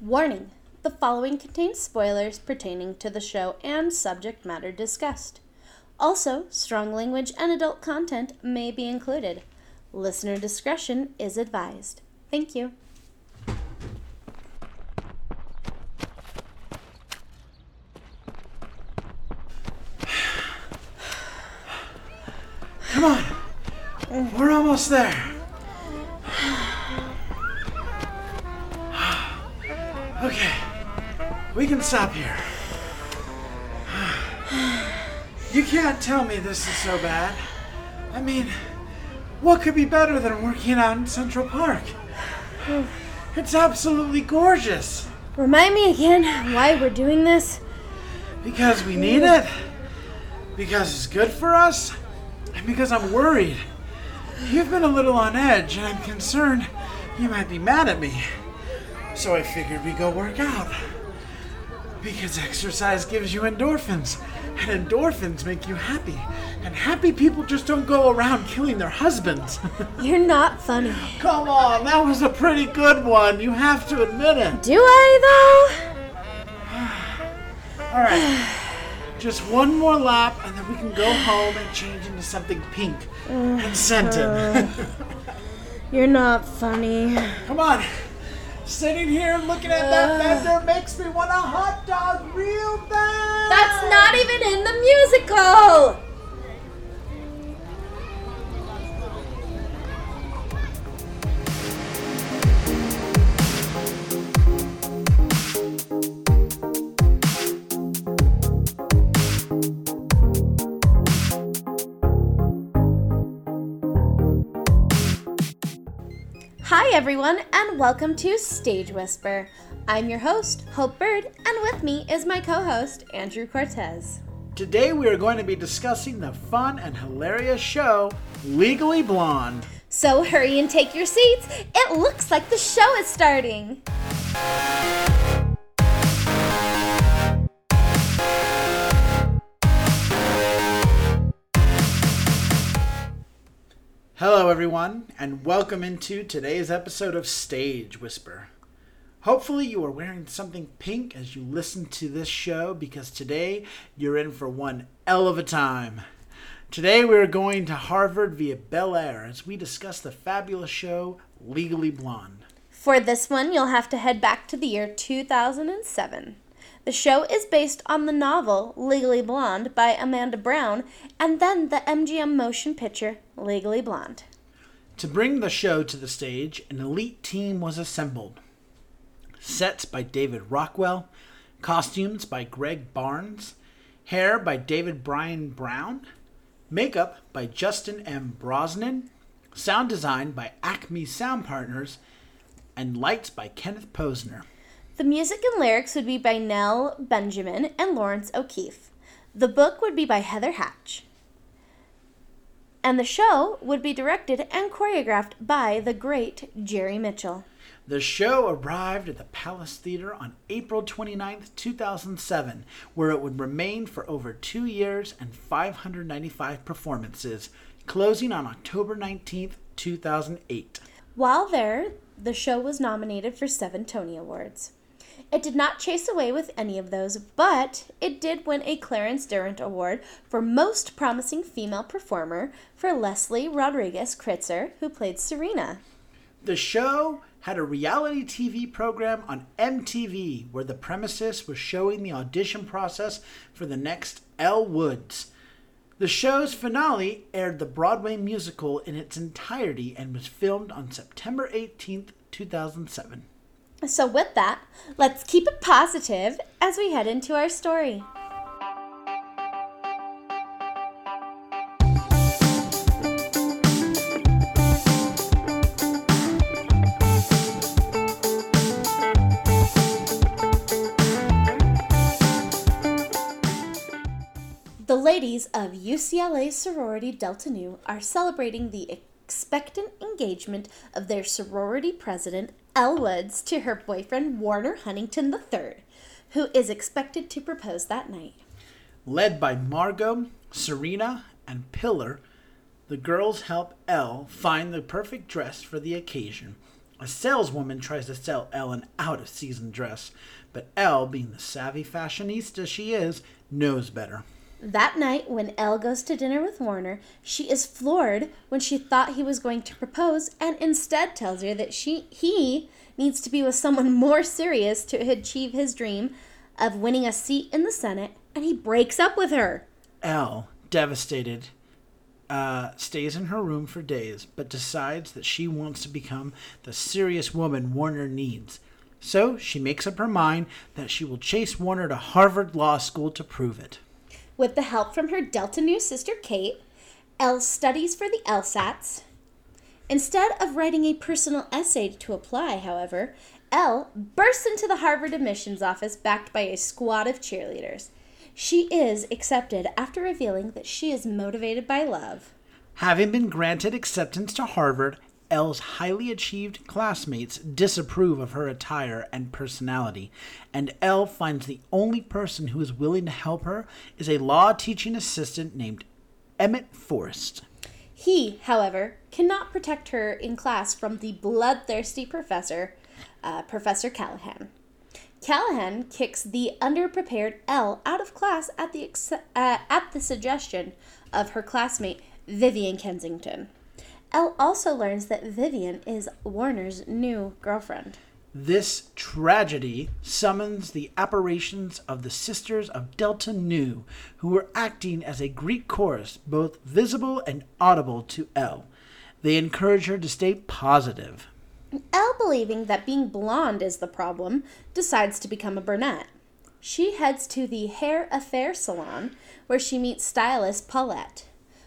Warning the following contains spoilers pertaining to the show and subject matter discussed. Also, strong language and adult content may be included. Listener discretion is advised. Thank you. Come on. We're almost there. Stop here. You can't tell me this is so bad. I mean, what could be better than working out in Central Park? It's absolutely gorgeous. Remind me again why we're doing this? Because we need it. Because it's good for us. And because I'm worried. You've been a little on edge, and I'm concerned you might be mad at me. So I figured we go work out. Because exercise gives you endorphins, and endorphins make you happy. And happy people just don't go around killing their husbands. You're not funny. Come on, that was a pretty good one. You have to admit it. Do I, though? All right. Just one more lap, and then we can go home and change into something pink and scented. Uh, you're not funny. Come on. Sitting here looking at that vendor makes me want a hot dog real bad. That's not even in the musical! Hi, everyone, and welcome to Stage Whisper. I'm your host, Hope Bird, and with me is my co host, Andrew Cortez. Today we are going to be discussing the fun and hilarious show Legally Blonde. So hurry and take your seats. It looks like the show is starting. Hello, everyone, and welcome into today's episode of Stage Whisper. Hopefully, you are wearing something pink as you listen to this show because today you're in for one hell of a time. Today, we are going to Harvard via Bel Air as we discuss the fabulous show Legally Blonde. For this one, you'll have to head back to the year 2007. The show is based on the novel Legally Blonde by Amanda Brown and then the MGM motion picture Legally Blonde. To bring the show to the stage, an elite team was assembled. Sets by David Rockwell, costumes by Greg Barnes, hair by David Brian Brown, makeup by Justen M. Brosnan, sound design by Acme Sound Partners, and lights by Kenneth Posner. The music and lyrics would be by Nell Benjamin and Laurence O'Keefe. The book would be by Heather Hach. And the show would be directed and choreographed by the great Jerry Mitchell. The show arrived at the Palace Theater on April 29th, 2007, where it would remain for over two years and 595 performances, closing on October 19th, 2008. While there, the show was nominated for seven Tony Awards. It did not chase away with any of those, but it did win a Clarence Derwent Award for Most Promising Female Performer for Leslie Rodriguez Kritzer, who played Serena. The show had a reality TV program on MTV where the premises was showing the audition process for the next Elle Woods. The show's finale aired the Broadway musical in its entirety and was filmed on September 18th, 2007. So, with that, let's keep it positive as we head into our story. The ladies of UCLA sorority Delta Nu are celebrating the expectant engagement of their sorority president, Elle Woods, to her boyfriend, Warner Huntington III, who is expected to propose that night. Led by Margot, Serena, and Pilar, the girls help Elle find the perfect dress for the occasion A saleswoman tries to sell Elle an out of season dress, but Elle, being the savvy fashionista she is, knows better. That night, when Elle goes to dinner with Warner, she is floored when she thought he was going to propose and instead tells her that she he needs to be with someone more serious to achieve his dream of winning a seat in the Senate, and he breaks up with her. Elle, devastated, uh, stays in her room for days, but decides that she wants to become the serious woman Warner needs. So she makes up her mind that she will chase Warner to Harvard Law School to prove it. With the help from her Delta Nu sister Kate, Elle studies for the LSATs. Instead of writing a personal essay to apply, however, Elle bursts into the Harvard admissions office backed by a squad of cheerleaders. She is accepted after revealing that she is motivated by love. Having been granted acceptance to Harvard, Elle's highly achieved classmates disapprove of her attire and personality, and Elle finds the only person who is willing to help her is a law teaching assistant named Emmett Forrest. He, however, cannot protect her in class from the bloodthirsty professor, uh, Professor Callahan. Callahan kicks the underprepared Elle out of class at the ex- uh, at the suggestion of her classmate Vivian Kensington. Elle also learns that Vivian is Warner's new girlfriend. This tragedy summons the apparitions of the Sisters of Delta Nu, who were acting as a Greek chorus, both visible and audible to Elle. They encourage her to stay positive. Elle, believing that being blonde is the problem, decides to become a brunette. She heads to the Hair Affair salon, where she meets stylist Paulette.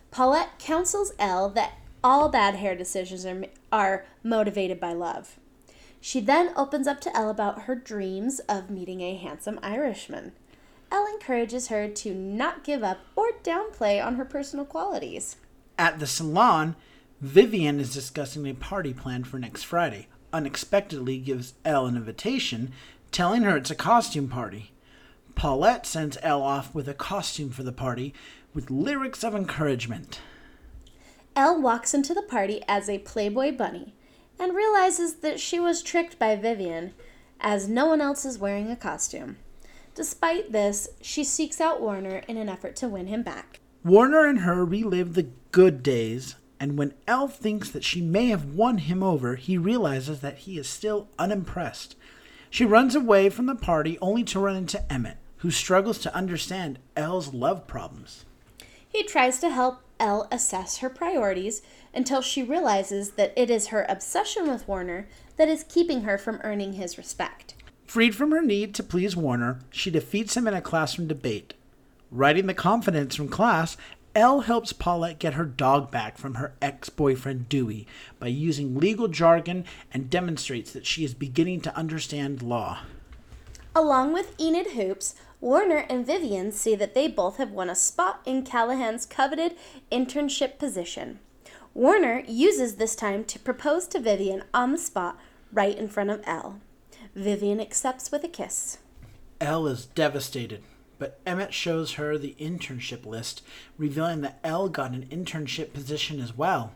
Paulette counsels Elle that all bad hair decisions are, are motivated by love. She then opens up to Elle about her dreams of meeting a handsome Irishman. Elle encourages her to not give up or downplay on her personal qualities. At the salon, Vivian is discussing a party planned for next Friday. Unexpectedly gives Elle an invitation, telling her it's a costume party. Paulette sends Elle off with a costume for the party with lyrics of encouragement. Elle walks into the party as a Playboy bunny and realizes that she was tricked by Vivian, as no one else is wearing a costume. Despite this, she seeks out Warner in an effort to win him back. Warner and her relive the good days, and when Elle thinks that she may have won him over, he realizes that he is still unimpressed. She runs away from the party only to run into Emmett, who struggles to understand Elle's love problems. He tries to help Elle assess her priorities until she realizes that it is her obsession with Warner that is keeping her from earning his respect. Freed from her need to please Warner, she defeats him in a classroom debate. Writing the confidence from class, Elle helps Paulette get her dog back from her ex boyfriend Dewey by using legal jargon and demonstrates that she is beginning to understand law. Along with Enid Hoopes, Warner and Vivian see that they both have won a spot in Callahan's coveted internship position. Warner uses this time to propose to Vivian on the spot right in front of Elle. Vivian accepts with a kiss. Elle is devastated, but Emmett shows her the internship list, revealing that Elle got an internship position as well.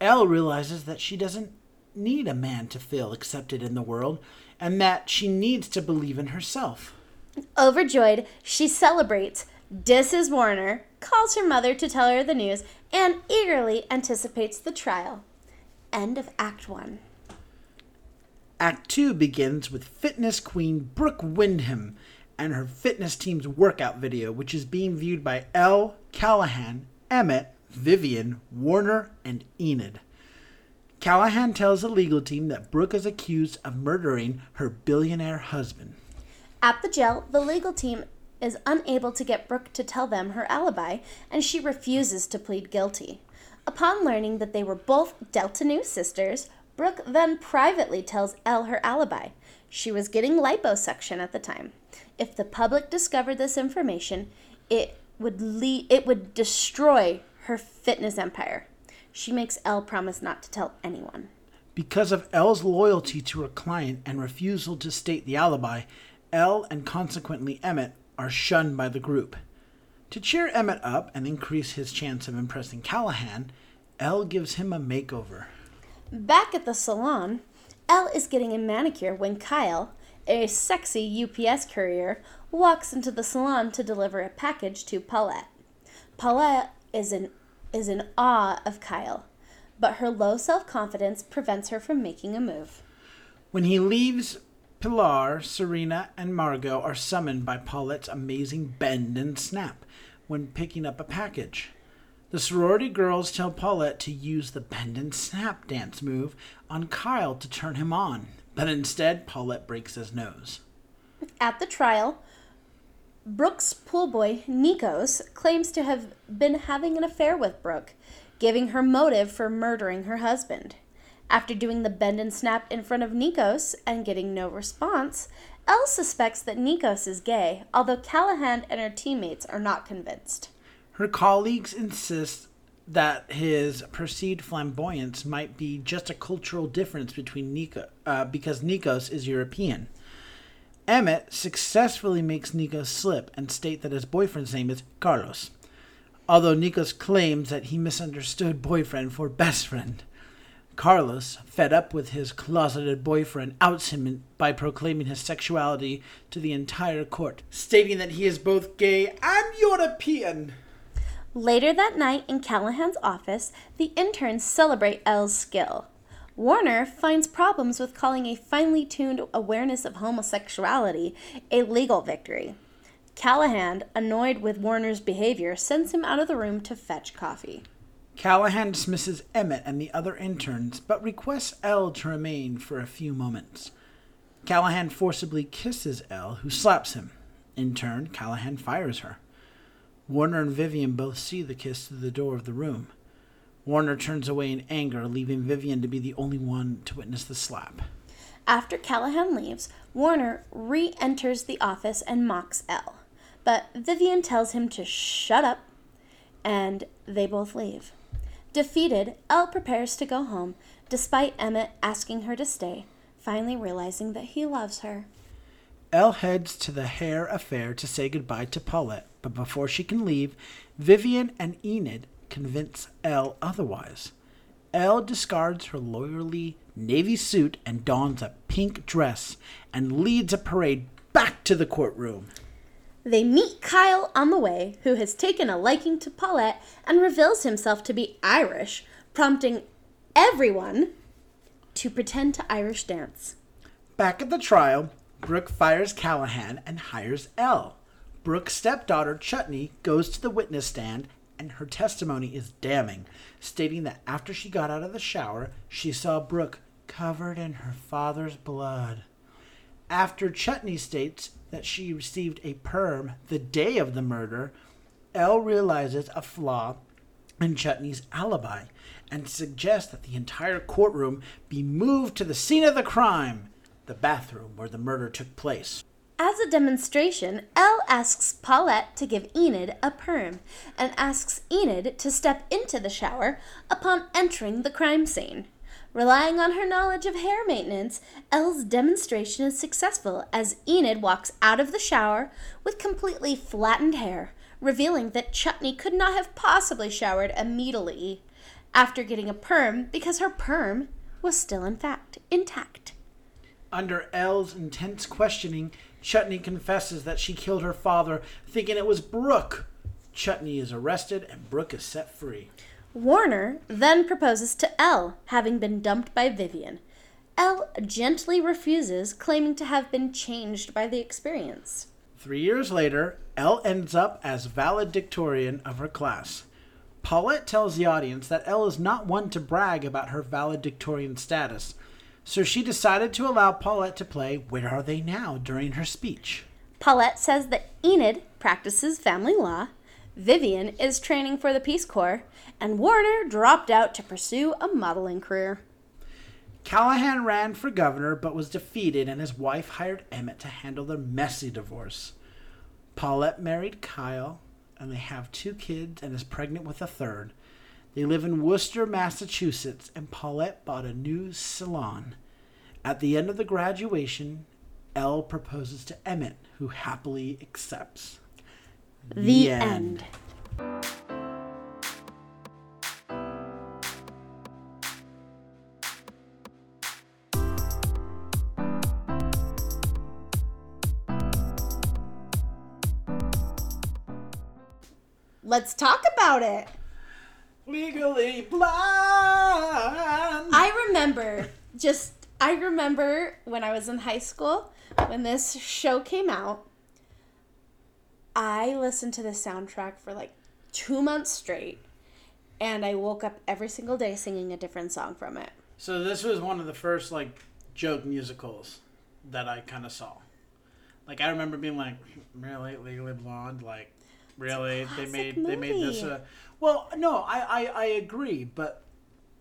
Elle realizes that she doesn't need a man to feel accepted in the world, and that she needs to believe in herself. Overjoyed, she celebrates, disses Warner, calls her mother to tell her the news, and eagerly anticipates the trial. End of Act 1. Act 2 begins with fitness queen Brooke Wyndham and her fitness team's workout video, which is being viewed by Elle, Callahan, Emmett, Vivian, Warner, and Enid. Callahan tells the legal team that Brooke is accused of murdering her billionaire husband. At the jail, the legal team is unable to get Brooke to tell them her alibi, and she refuses to plead guilty. Upon learning that they were both Delta Nu sisters, Brooke then privately tells Elle her alibi. She was getting liposuction at the time. If the public discovered this information, it would le- it would destroy her fitness empire. She makes Elle promise not to tell anyone. Because of Elle's loyalty to her client and refusal to state the alibi, Elle and consequently Emmett are shunned by the group. To cheer Emmett up and increase his chance of impressing Callahan, Elle gives him a makeover. Back at the salon, Elle is getting a manicure when Kyle, a sexy UPS courier, walks into the salon to deliver a package to Paulette. Paulette is in, is in awe of Kyle, but her low self confidence prevents her from making a move. When he leaves, Pilar, Serena, and Margot are summoned by Paulette's amazing bend and snap when picking up a package. The sorority girls tell Paulette to use the bend and snap dance move on Kyle to turn him on, but instead, Paulette breaks his nose. At the trial, Brooke's poolboy, Nikos, claims to have been having an affair with Brooke, giving her motive for murdering her husband. After doing the bend and snap in front of Nikos and getting no response, Elle suspects that Nikos is gay, although Callahan and her teammates are not convinced. Her colleagues insist that his perceived flamboyance might be just a cultural difference between Nico, uh, because Nikos is European. Emmett successfully makes Nikos slip and state that his boyfriend's name is Carlos, although Nikos claims that he misunderstood boyfriend for best friend. Carlos, fed up with his closeted boyfriend, outs him by proclaiming his sexuality to the entire court, stating that he is both gay and European. Later that night in Callahan's office, the interns celebrate Elle's skill. Warner finds problems with calling a finely tuned awareness of homosexuality a legal victory. Callahan, annoyed with Warner's behavior, sends him out of the room to fetch coffee. Callahan dismisses Emmett and the other interns, but requests Elle to remain for a few moments. Callahan forcibly kisses Elle, who slaps him. In turn, Callahan fires her. Warner and Vivian both see the kiss through the door of the room. Warner turns away in anger, leaving Vivian to be the only one to witness the slap. After Callahan leaves, Warner re enters the office and mocks Elle. But Vivian tells him to shut up, and they both leave. Defeated, Elle prepares to go home, despite Emmett asking her to stay, finally realizing that he loves her. Elle heads to the hair affair to say goodbye to Paulette, but before she can leave, Vivian and Enid convince Elle otherwise. Elle discards her loyally navy suit and dons a pink dress and leads a parade back to the courtroom. They meet Kyle on the way, who has taken a liking to Paulette and reveals himself to be Irish, prompting everyone to pretend to Irish dance. Back at the trial, Brooke fires Callahan and hires Elle. Brooke's stepdaughter, Chutney, goes to the witness stand and her testimony is damning, stating that after she got out of the shower, she saw Brooke covered in her father's blood. After Chutney states that she received a perm the day of the murder, Elle realizes a flaw in Chutney's alibi and suggests that the entire courtroom be moved to the scene of the crime, the bathroom where the murder took place. As a demonstration, Elle asks Paulette to give Enid a perm and asks Enid to step into the shower upon entering the crime scene. Relying on her knowledge of hair maintenance, Elle's demonstration is successful as Enid walks out of the shower with completely flattened hair, revealing that Chutney could not have possibly showered immediately after getting a perm because her perm was still in fact intact. Under Elle's intense questioning, Chutney confesses that she killed her father, thinking it was Brooke. Chutney is arrested and Brooke is set free. Warner then proposes to Elle, having been dumped by Vivian. Elle gently refuses, claiming to have been changed by the experience. Three years later, Elle ends up as valedictorian of her class. Paulette tells the audience that Elle is not one to brag about her valedictorian status, so she decided to allow Paulette to play Where Are They Now during her speech. Paulette says that Enid practices family law, Vivian is training for the Peace Corps, and Warner dropped out to pursue a modeling career. Callahan ran for governor but was defeated, and his wife hired Emmett to handle their messy divorce. Paulette married Kyle, and they have two kids and is pregnant with a third. They live in Worcester, Massachusetts, and Paulette bought a new salon. At the end of the graduation, Elle proposes to Emmett, who happily accepts. The, the end. end. Let's talk about it. Legally blind. I remember just I remember when I was in high school when this show came out. I listened to the soundtrack for like 2 months straight and I woke up every single day singing a different song from it. So this was one of the first like joke musicals that I kind of saw. Like I remember being like, really, Legally Blonde, like really they made they made this. A, well, no, I, I I agree, but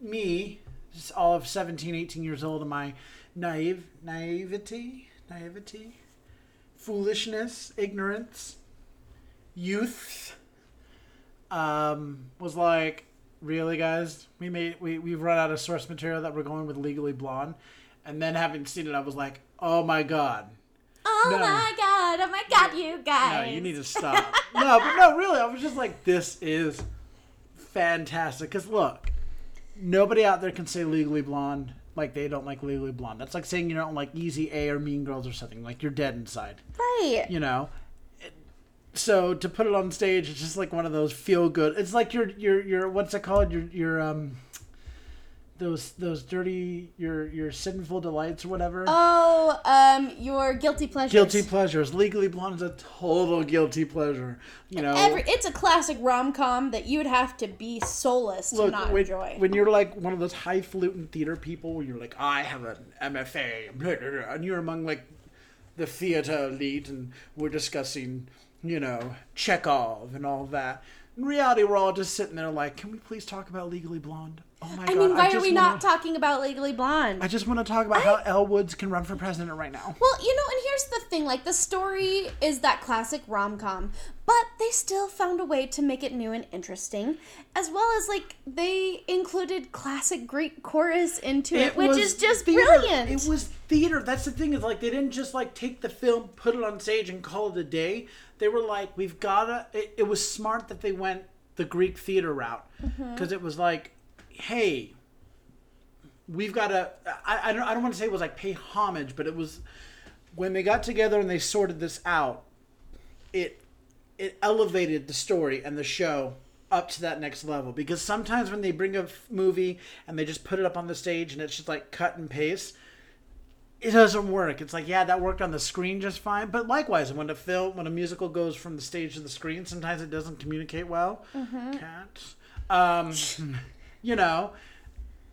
me, all of 17, 18 years old, and my naive naivety, naivety, foolishness, ignorance, youth, um, was like, really, guys, we made we we've run out of source material that we're going with Legally Blonde, and then having seen it, I was like, oh my god. Oh No. my god, oh my god, you guys! No, you need to stop. no, but no, really, I was just like, this is fantastic. Because look, nobody out there can say Legally Blonde like they don't like Legally Blonde. That's like saying you don't like Easy A or Mean Girls or something. Like you're dead inside. Right. You know. So to put it on stage, it's just like one of those feel good. It's like your your your what's it called? Your your um those those dirty your your sinful delights or whatever. Oh, um, your guilty pleasures. Guilty pleasures. Legally Blonde is a total guilty pleasure. You know, Every, it's a classic rom com that you'd have to be soulless to Look, not when, enjoy. when you're like one of those highfalutin theater people where you're like, I have an MFA, and you're among like the theater elite, and we're discussing, you know, Chekhov and all that. In reality, we're all just sitting there like, can we please talk about Legally Blonde? Oh my I god! mean, why are we wanna, not talking about Legally Blonde? I just want to talk about how Elle Woods can run for president right now. well, you know, and here's the thing like, the story is that classic rom com, but they still found a way to make it new and interesting, as well as, like, they included classic Greek chorus into it, which is just theater. brilliant. It was theater. That's the thing is like they didn't just like take the film, put it on stage, and call it a day. They were like, we've gotta. It, it was smart that they went the Greek theater route Mm-hmm. because it was like, hey, we've got to. I, I don't. I don't want to say it was like pay homage, but it was when they got together and they sorted this out. It it elevated the story and the show up to that next level because sometimes when they bring a f- movie and they just put it up on the stage and it's just like cut and paste it doesn't work it's like yeah that worked on the screen just fine but likewise when a film when a musical goes from the stage to the screen sometimes it doesn't communicate well cats um you know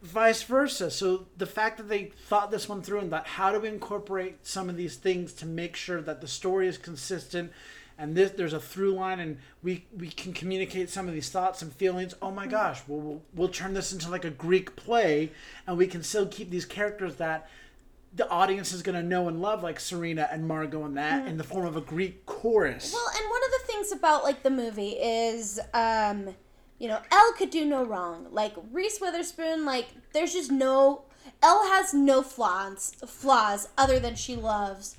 vice versa. So the fact that they thought this one through and thought how do we incorporate some of these things to make sure that the story is consistent and this there's a through line and we we can communicate some of these thoughts and feelings? Oh my gosh we'll, we'll, we'll turn this into like a greek play and we can still keep these characters that the audience is going to know and love like serena and margot and that in the form of a greek chorus. Well, and one of the things about like the movie is, um, you know, Elle could do no wrong. Like Reese Witherspoon, like there's just no Elle has no flaws flaws other than she loves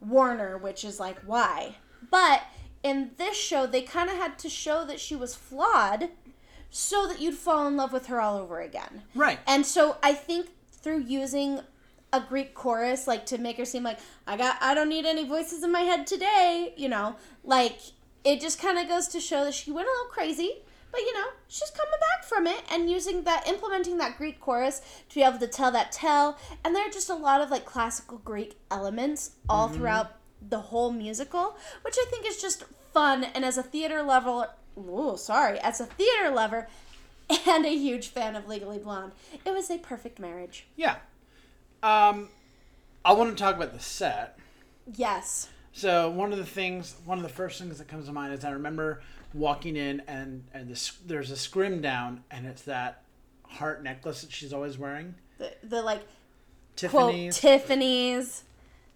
Warner, which is like why. But in this show, they kind of had to show that she was flawed, so that you'd fall in love with her all over again. right And so I think through using a Greek chorus, like to make her seem like I got, I don't need any voices in my head today, you know, like it just kind of goes to show that she went a little crazy, but you know, she's coming back from it and using that, implementing that Greek chorus to be able to tell that tell. And there are just a lot of like classical Greek elements all throughout the whole musical, which I think is just fun. And as a theater lover, oh, sorry, as a theater lover, and a huge fan of Legally Blonde. It was a perfect marriage. yeah um i want to talk about the set Yes. So one of the things, one of the first things that comes to mind is I remember walking in and and this, there's a scrim down and it's that heart necklace that she's always wearing, The, the like, Tiffany's. quote, Tiffany's.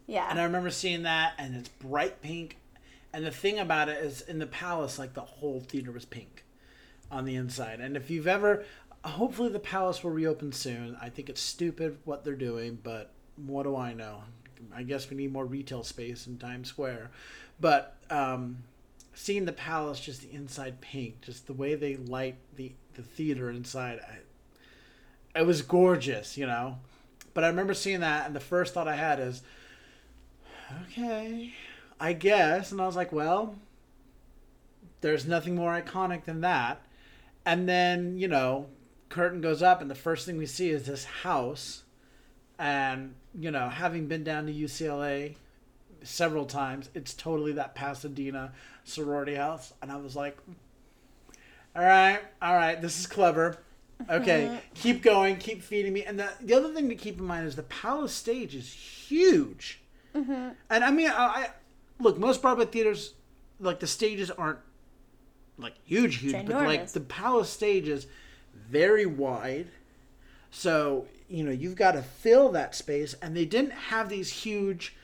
Yeah. and I remember seeing that and it's bright pink, and the thing about it is in the palace like the whole theater was pink, on the inside. And if you've ever, hopefully the palace will reopen soon. I think it's stupid what they're doing, but what do I know? I guess we need more retail space in Times Square, but um, seeing the palace, just the inside pink, just the way they light the the theater inside, I, it was gorgeous, you know. But I remember seeing that, and the first thought I had is, okay, I guess, and I was like, well, there's nothing more iconic than that. And then, you know, curtain goes up and the first thing we see is this house. And, you know, having been down to UCLA several times, it's totally that Pasadena sorority house. And I was like, all right, all right, this is clever. Okay, uh-huh. keep going, keep feeding me. And the, the other thing to keep in mind is the Palace stage is huge. Mm-hmm. And I mean, I, I look, most Broadway theaters, like the stages aren't like huge, huge, but like the Palace stage is very wide. So, you know, you've got to fill that space. And they didn't have these huge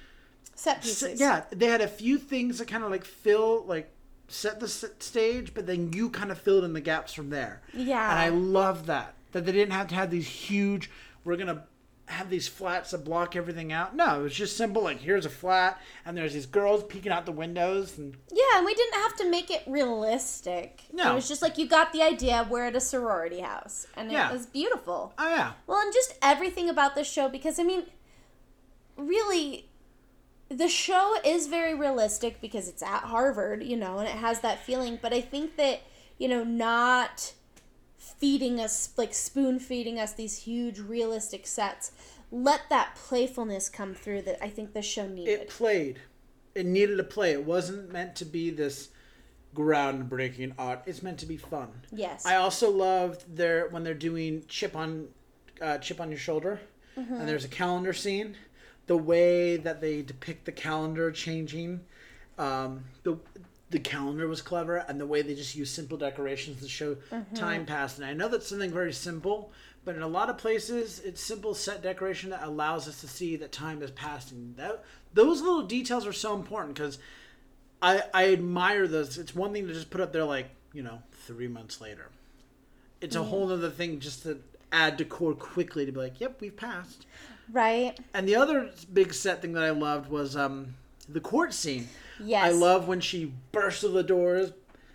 Set pieces. yeah, they had a few things that kind of like fill, like set the stage, but then you kind of filled in the gaps from there. Yeah. and I love that that they didn't have to have these huge. We're gonna have these flats that block everything out. No, it was just simple. Like here's a flat, and there's these girls peeking out the windows, and Yeah, and we didn't have to make it realistic. No. It was just like you got the idea we're at a sorority house. And it Yeah. was beautiful. oh yeah, Well, and just everything about the show because I mean, really, the show is very realistic because it's at Harvard, you know, and it has that feeling. But I think that you know, not feeding us like spoon feeding us these huge realistic sets. Let that playfulness come through that I think the show needed. it played. It needed to play. It wasn't meant to be this groundbreaking art. It's meant to be fun. yes. I also loved their when they're doing chip on uh, chip on your shoulder, and there's a calendar scene. The way that they depict the calendar changing, um, the the calendar was clever, and the way they just use simple decorations to show time passed. And I know that's something very simple, but in a lot of places, it's simple set decoration that allows us to see that time has passed. And that those little details are so important because I I admire those. It's one thing to just put up there like you know three months later. It's a whole other thing just to add decor quickly to be like, yep, we've passed. Right? And the other big set thing that I loved was um the court scene. Yes. I love when she bursts through the doors,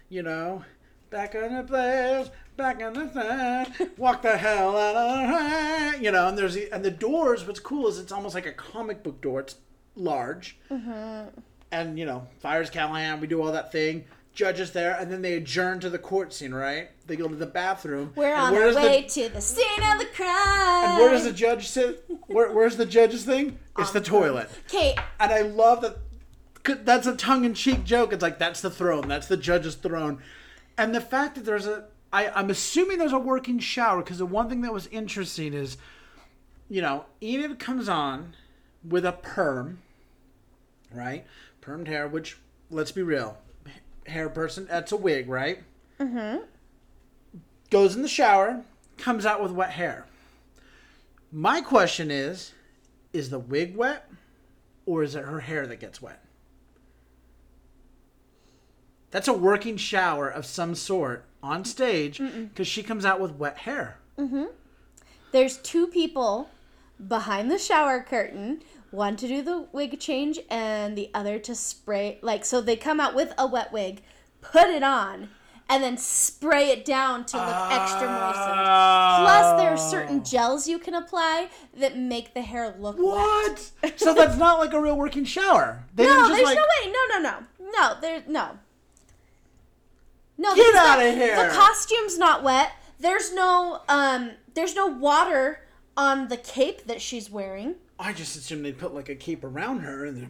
you know, back on the place, back on the thing, walk the hell out of her, you know. And there's the, and the doors. What's cool is it's almost like a comic book door. It's large, Mm-hmm. and you know, fires Callahan. We do all that thing. Judges there, and then they adjourn to the court scene. Right? They go to the bathroom. We're on our does the- way to the scene of the crime. and where does the judge sit? Where, where's the judge's thing? It's the toilet. Okay, And I love that. 'cause That's a tongue-in-cheek joke. It's like that's the throne. That's the judge's throne. And the fact that there's a, I, I'm assuming there's a working shower because the one thing that was interesting is, you know, Enid comes on with a perm, right? Permed hair, which let's be real, hair person. That's a wig, right? Mm-hmm. Goes in the shower, comes out with wet hair. My question is, is the wig wet, or is it her hair that gets wet? That's a working shower of some sort on stage because she comes out with wet hair. Mm-hmm. there's two people behind the shower curtain. One to do the wig change and the other to spray. Like, so they come out with a wet wig, put it on, and then spray it down to look extra moistened. Plus, there are certain gels you can apply that make the hair look wet. So that's not like a real working shower. They No, there's like no way. No, no, no, no. There, no. No, Get the- outta here. The costume's not wet. There's no, um, there's no water on the cape that she's wearing. I just assumed they'd put like a cape around her and then.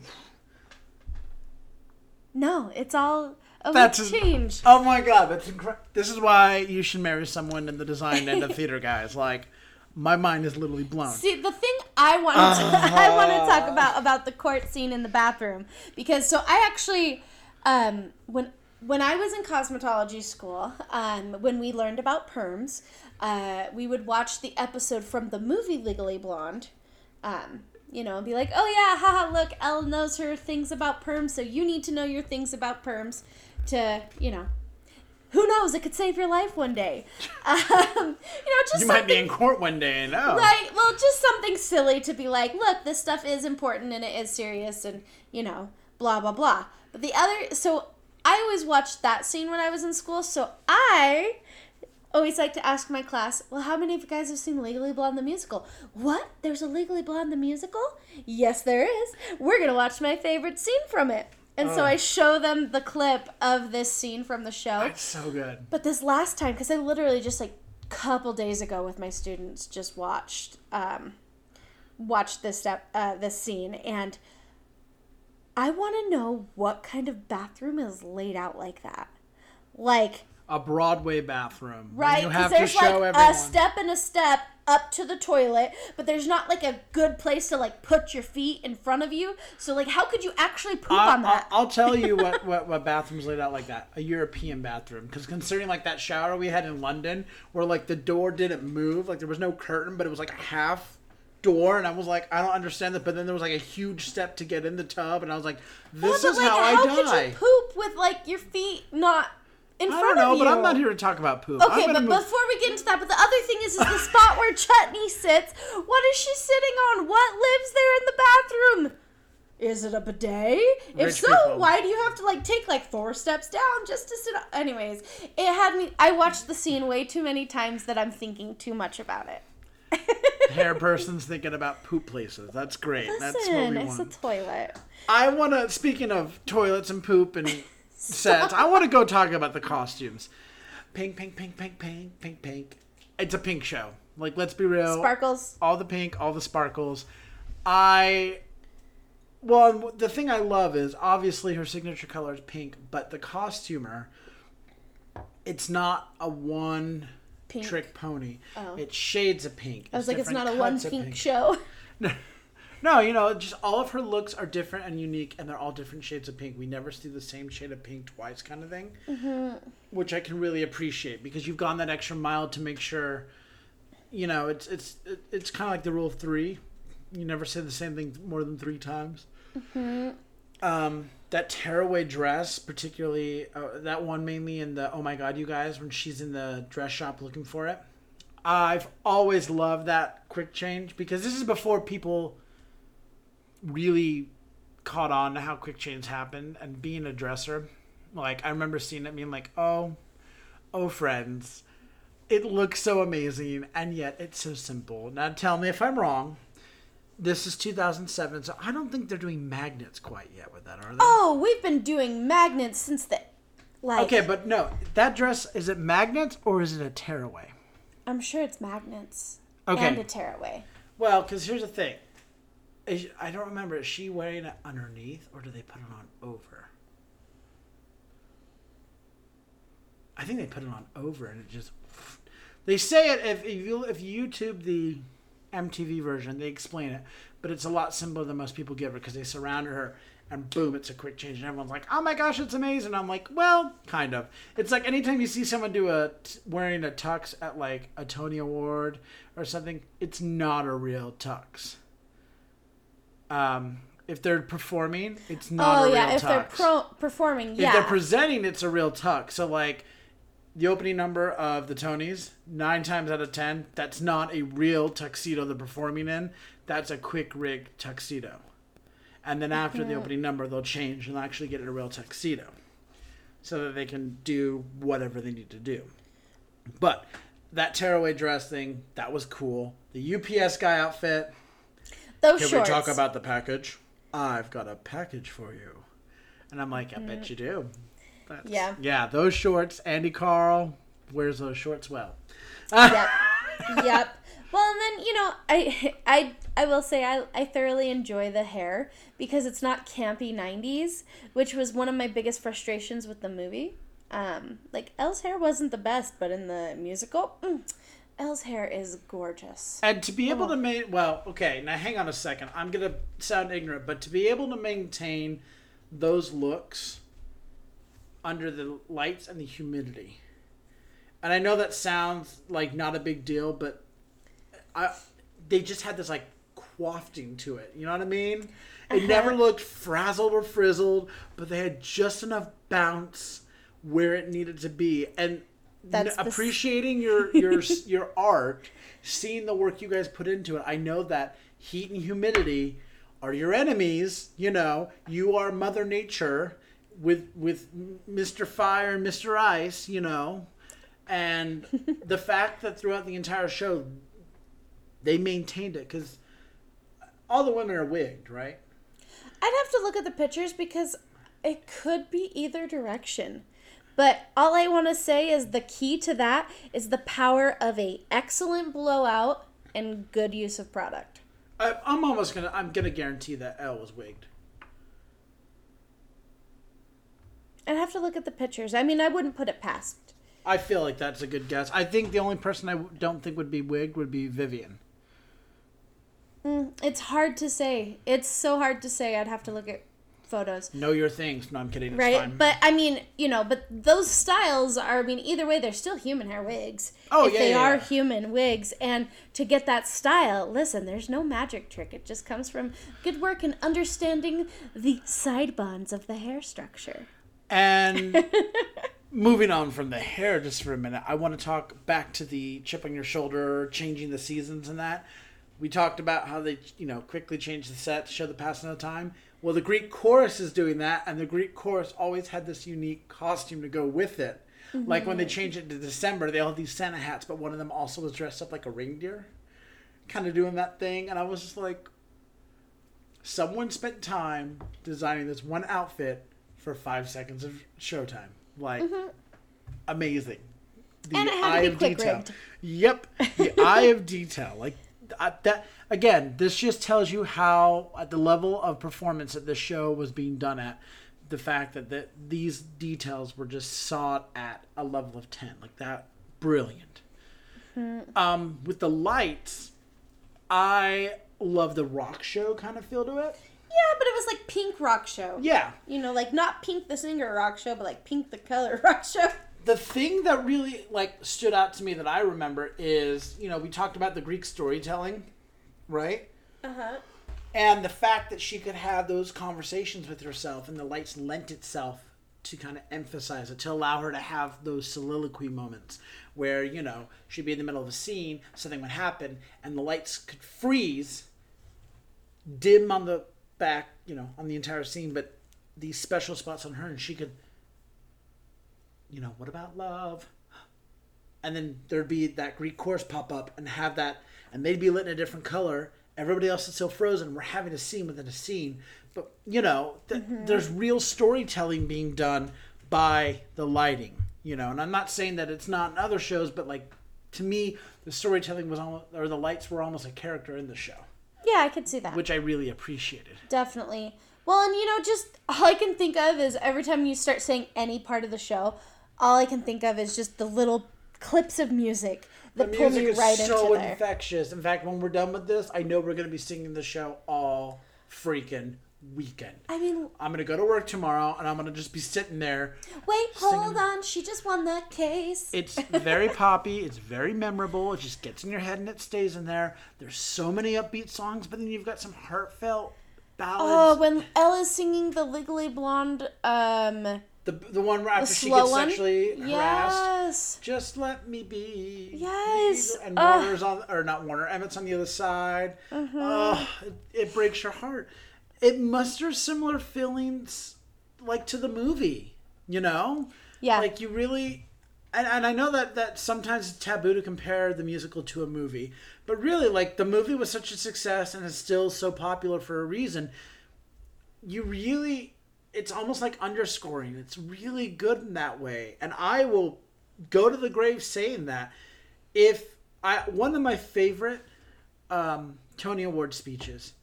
No, it's all a That's a- change. Oh my god, that's incredible. This is why you should marry someone in the design end of theater, guys. Like, my mind is literally blown. See, the thing I want to I want to talk about about the court scene in the bathroom because so I actually um, when when I was in cosmetology school, um, when we learned about perms, uh, we would watch the episode from the movie Legally Blonde. Um, you know, and be like, oh yeah, haha, look, Elle knows her things about perms, so you need to know your things about perms to, you know, who knows, it could save your life one day. Um, you know, just You might be in court one day and oh. Right. Well, just something silly to be like, look, this stuff is important and it is serious and, you know, blah, blah, blah. But the other, so I always watched that scene when I was in school. So I always like to ask my class, well, how many of you guys have seen Legally Blonde the musical? What? There's a Legally Blonde the musical? Yes, there is. We're to watch my favorite scene from it. And so Oh. I show them the clip of this scene from the show. It's so good. But this last time, because I literally just like a couple days ago with my students just watched um, watched this step uh, this scene, and I want to know what kind of bathroom is laid out like that, like A Broadway bathroom. right? You Because have to there's show like everyone. a step and a step up to the toilet, but there's not like a good place to like put your feet in front of you. So like, how could you actually poop I'll, on that? I'll, I'll tell you what, what, what bathrooms laid out like that. A European bathroom. Because considering like that shower we had in London, where like the door didn't move, like there was no curtain, but it was like a half door, and I was like, I don't understand that. But then there was like a huge step to get in the tub, and I was like, this Yeah, is how, I die could you poop with like your feet not in I front don't know, of you? but I'm not here to talk about poop. Okay, but move- before we get into that, but the other thing is, is the spot where Chutney sits. What is she sitting on? What lives there in the bathroom? Is it a bidet? If so, people. why do you have to like take like four steps down just to sit? On? Anyways, it had me. I watched the scene way too many times that I'm thinking too much about it. hair person's thinking about poop places. That's great. That's what Listen, we it's a toilet. I want to. Speaking of toilets and poop and sets, I want to go talk about the costumes. Pink, pink, pink, pink, pink, pink, pink. It's a pink show. Like, let's be real. Sparkles. All the pink, all the sparkles. I. Well, the thing I love is obviously her signature color is pink, but the costumer, it's not a one Pink. trick pony. Oh. It's shades of pink. I was like, it's not a one of pink show. no, you know, just all of her looks are different and unique, and they're all different shades of pink. We never see the same shade of pink twice, kind of thing, mm-hmm. which I can really appreciate because you've gone that extra mile to make sure, you know, it's it's it's kind of like the rule of three. You never say the same thing more than three times. Um, that tearaway dress, particularly uh, that one mainly in the Oh My God, you guys, when she's in the dress shop looking for it. I've always loved that quick change because this is before people really caught on to how quick change happened and being a dresser. Like I remember seeing it being like, oh, oh friends, it looks so amazing and yet it's so simple. Now tell me if I'm wrong. This is 2007, so I don't think they're doing magnets quite yet with that, are they? Oh, we've been doing magnets since the like. Okay, but no, that dress is it magnets or is it a tearaway? I'm sure it's magnets. Okay. And a tearaway. Well, because here's the thing. Is, I don't remember. Is she wearing it underneath or do they put it on over? I think they put it on over and it just. They say it if, if you if you YouTube the MTV version, they explain it, but it's a lot simpler than most people give her because they surround her and boom, it's a quick change and everyone's like, "Oh my gosh, it's amazing!" I'm like, "Well, kind of." It's like anytime you see someone do a wearing a tux at like a Tony Award or something, it's not a real tux. Um, if they're performing, it's not Oh a real yeah, if tux. they're pro- performing, If they're presenting, it's a real tuck. So like the opening number of the Tonys, nine times out of ten, that's not a real tuxedo they're performing in. That's a quick rig tuxedo. And then after the opening number, they'll change and actually get a real tuxedo, so that they can do whatever they need to do. But that tearaway dress thing, that was cool. The UPS guy outfit. Those Can shorts. we talk about the package? I've got a package for you. And I'm like, I bet you do. That's, Yeah. Yeah, those shorts, Andy Karl wears those shorts well. yep. yep. Well, and then you know, I I I will say I I thoroughly enjoy the hair because it's not campy '90s, which was one of my biggest frustrations with the movie. Um, like Elle's hair wasn't the best, but in the musical, mm, Elle's hair is gorgeous. And to be able to make, well, okay, now hang on a second. I'm going to sound ignorant, but to be able to maintain those looks under the lights and the humidity. And I know that sounds like not a big deal, but I they just had this like quafting to it. You know what I mean? It uh-huh. never looked frazzled or frizzled, but they had just enough bounce where it needed to be. And That's n- appreciating your your your art, seeing the work you guys put into it. I know that heat and humidity are your enemies. You know, you are Mother Nature with with Mr. Fire and Mr. Ice. You know, and the fact that throughout the entire show they maintained it because all the women are wigged, right? I'd have to look at the pictures because It could be either direction. But all I want to say is the key to that is the power of a excellent blowout and good use of product. I, I'm almost gonna. I'm gonna guarantee that Elle was wigged. I'd have to look at the pictures. I mean, I wouldn't put it past. I feel like that's a good guess. I think the only person I don't think would be wigged would be Vivian. Mm, it's hard to say. It's so hard to say. I'd have to look at photos. Know your things. No, I'm kidding. It's Right, fine. but I mean, you know, but those styles are. I mean, either way, they're still human hair wigs. Oh, if yeah, they yeah, are yeah. human wigs, and to get that style, listen, there's no magic trick. It just comes from good work and understanding the side bonds of the hair structure. And moving on from the hair just for a minute, I want to talk back to the chip on your shoulder, changing the seasons and that. We talked about how they, you know, quickly change the set to show the passing of time. Well, the Greek chorus is doing that, and the Greek chorus always had this unique costume to go with it. Like when they changed it to December, they all had these Santa hats, but one of them also was dressed up like a reindeer, kind of doing that thing. And I was just like, someone spent time designing this one outfit for five seconds of showtime. Like, amazing. The Mm-hmm. And it had to be quick-rigged. Yep, the eye of detail. Like I, that again. This just tells you how at the level of performance that this show was being done at. The fact that that these details were just sought at a level of ten, like that, brilliant. Mm-hmm. Um, with the lights, I love the rock show kind of feel to it. Yeah, but it was like Pink Rock Show. Yeah, You know, like not Pink the Singer Rock Show, but like Pink the Color Rock Show. The thing that really like stood out to me that I remember is you know we talked about the Greek storytelling, right? Uh huh. And the fact that she could have those conversations with herself and the lights lent itself to kind of emphasize it, to allow her to have those soliloquy moments where, you know, she'd be in the middle of a scene, something would happen, and the lights could freeze, dim on the back, you know, on the entire scene, but these special spots on her, and she could, you know, what about love? and then there'd be that Greek chorus pop up and have that, and they'd be lit in a different color. Everybody else is still frozen. We're having a scene within a scene, but you know, th- mm-hmm. there's real storytelling being done by the lighting. You know, and I'm not saying that it's not in other shows, but like to me, the storytelling was almost, or the lights were almost a character in the show, Yeah, I could see that. which I really appreciated. Definitely. Well, and you know, just all I can think of is every time you start saying any part of the show, all I can think of is just the little clips of music that The pull me is so into there. infectious. In fact, when we're done with this, I know we're going to be singing the show all freaking weekend. I mean, I'm gonna go to work tomorrow and I'm gonna just be sitting there. wait, hold on, she just won that case. It's very poppy, it's very memorable, it just gets in your head and it stays in there. There's so many upbeat songs, but then you've got some heartfelt ballads. Oh, when Ella's singing the Legally Blonde, um, the the one right after she gets one. sexually harassed. Yes. Just let me be. Yes. And Ugh. Warner's on, or not Warner, Emmett's on the other side. Mm-hmm. Oh, it, it breaks your heart. It musters similar feelings, like to the movie. You know. Yeah. Like you really, and, and I know that that sometimes it's taboo to compare the musical to a movie, but really, like the movie was such a success and is still so popular for a reason. You really, it's almost like underscoring. It's really good in that way, and I will go to the grave saying that. If I one of my favorite um, Tony Award speeches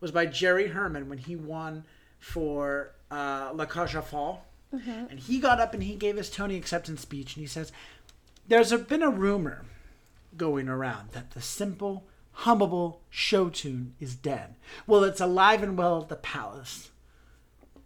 was by Jerry Herman when he won for uh, La Cage aux Folles. And he got up and he gave his Tony acceptance speech and he says, There's a, been a rumor going around that the simple, hummable show tune is dead. Well, it's alive and well at the palace.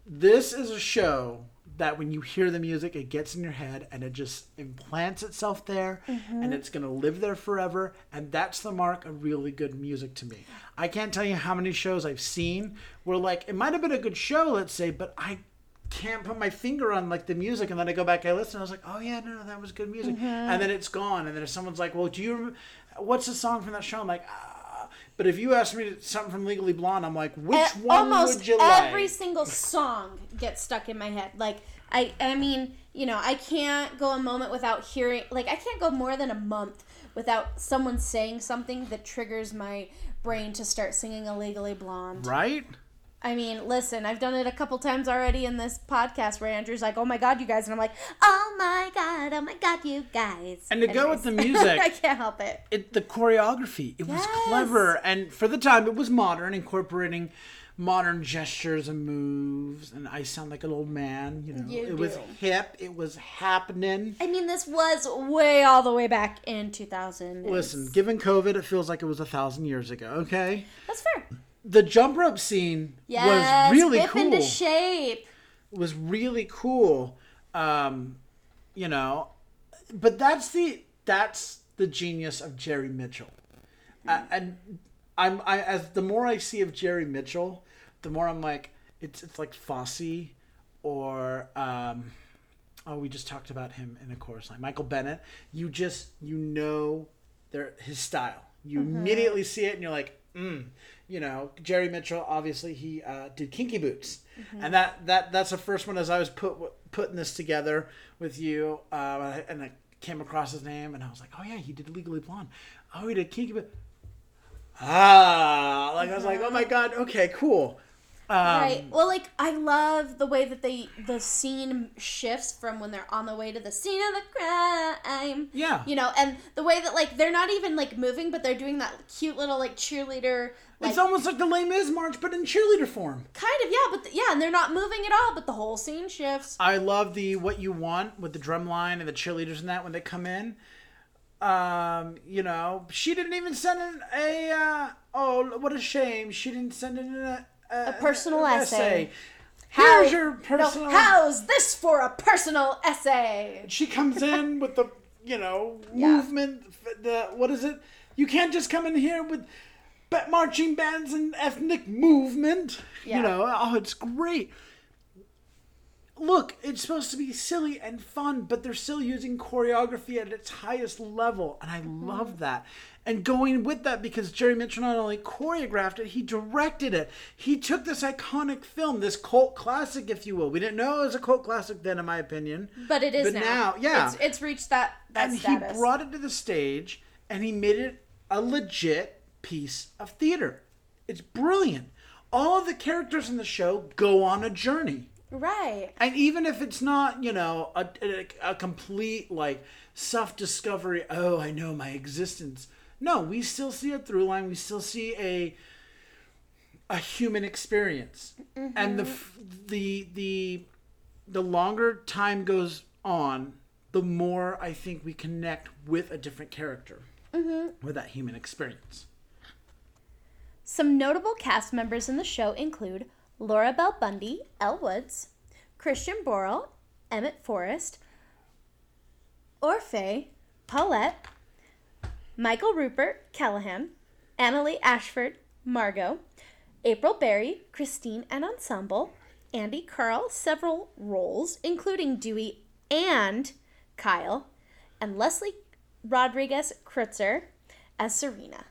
This is a show that when you hear the music, it gets in your head and it just implants itself there and it's going to live there forever. And that's the mark of really good music to me. I can't tell you how many shows I've seen where, like, it might have been a good show, let's say, but I can't put my finger on like the music and then I go back I listen I was like oh yeah no, no that was good music and then it's gone and then if someone's like well do you rem- what's the song from that show I'm like ah but if you ask me something from Legally Blonde I'm like which Uh, one almost would you every like? Every single song gets stuck in my head. Like i i mean you know i can't go a moment without hearing like i can't go more than a month without someone saying something that triggers my brain to start singing a legally blonde. Right I mean, listen, I've done it a couple times already in this podcast where Andrew's like, "Oh my god, you guys," and I'm like, "Oh my god, oh my god, you guys." And to go with the music- I can't help it. it the choreography it was clever and for the time it was modern incorporating modern gestures and moves and i sound like an old man you know You it was hip it was happening I mean, this was way all the way back in 2000. listen given covid it feels like it was a thousand years ago okay that's fair. The jump rope scene Yes, was really whip cool. into shape. was really cool um you know but that's the that's the genius of jerry mitchell. Uh, and i'm i as the more i see of jerry mitchell the more i'm like it's it's like fosse or um oh we just talked about him in a chorus line. Michael bennett you just you know their his style. You immediately see it and you're like mm. You know jerry mitchell obviously he uh, did kinky boots. And that that that's the first one as i was put putting this together with you uh, and i came across his name and i was like oh yeah he did legally blonde. Oh he did kinky boots. Ah like i was like oh my god okay cool um, right. Well, like I love the way that they the scene shifts from when they're on the way to the scene of the crime. Yeah. You know, and the way that like they're not even like moving, but they're doing that cute little like cheerleader. Like, it's almost like the Les Mis march but in cheerleader form kind of yeah, but the, yeah, and they're not moving at all, but the whole scene shifts. I love the what you want with the drum line and the cheerleaders and that when they come in. Um, you know, she didn't even send in a uh, oh what a shame she didn't send in a a, A personal an essay. Here's How- your personal. No, how's this for a personal essay? She comes in with the you know Yeah. movement. The what is it? You can't just come in here with marching bands and ethnic movement. Yeah. You know, oh, it's great. Look, it's supposed to be silly and fun, but they're still using choreography at its highest level, and I Mm-hmm. love that. And going with that, because Jerry Mitchell not only choreographed it, he directed it. He took this iconic film, this cult classic, if you will. We didn't know it was a cult classic then, in my opinion. But it is But now. now, yeah. it's, it's reached that that and status. he brought it to the stage and he made it a legit piece of theater. It's brilliant. All of the characters in the show go on a journey. right. And even if it's not, you know, a, a, a complete like self discovery, oh, I know my existence. No, we still see a through line. We still see a a human experience. And the the the the longer time goes on, the more I think we connect with a different character mm-hmm. with that human experience. Some notable cast members in the show include Laura Bell Bundy, Elle Woods, Christian Borle, Emmett Forrest, Orfeh, Paulette, Michael Rupert, Callahan, Annaleigh Ashford, Margot, April Berry, Christine and Ensemble, Andy Karl, several roles, including Dewey and Kyle, and Leslie Rodriguez Kritzer as Serena.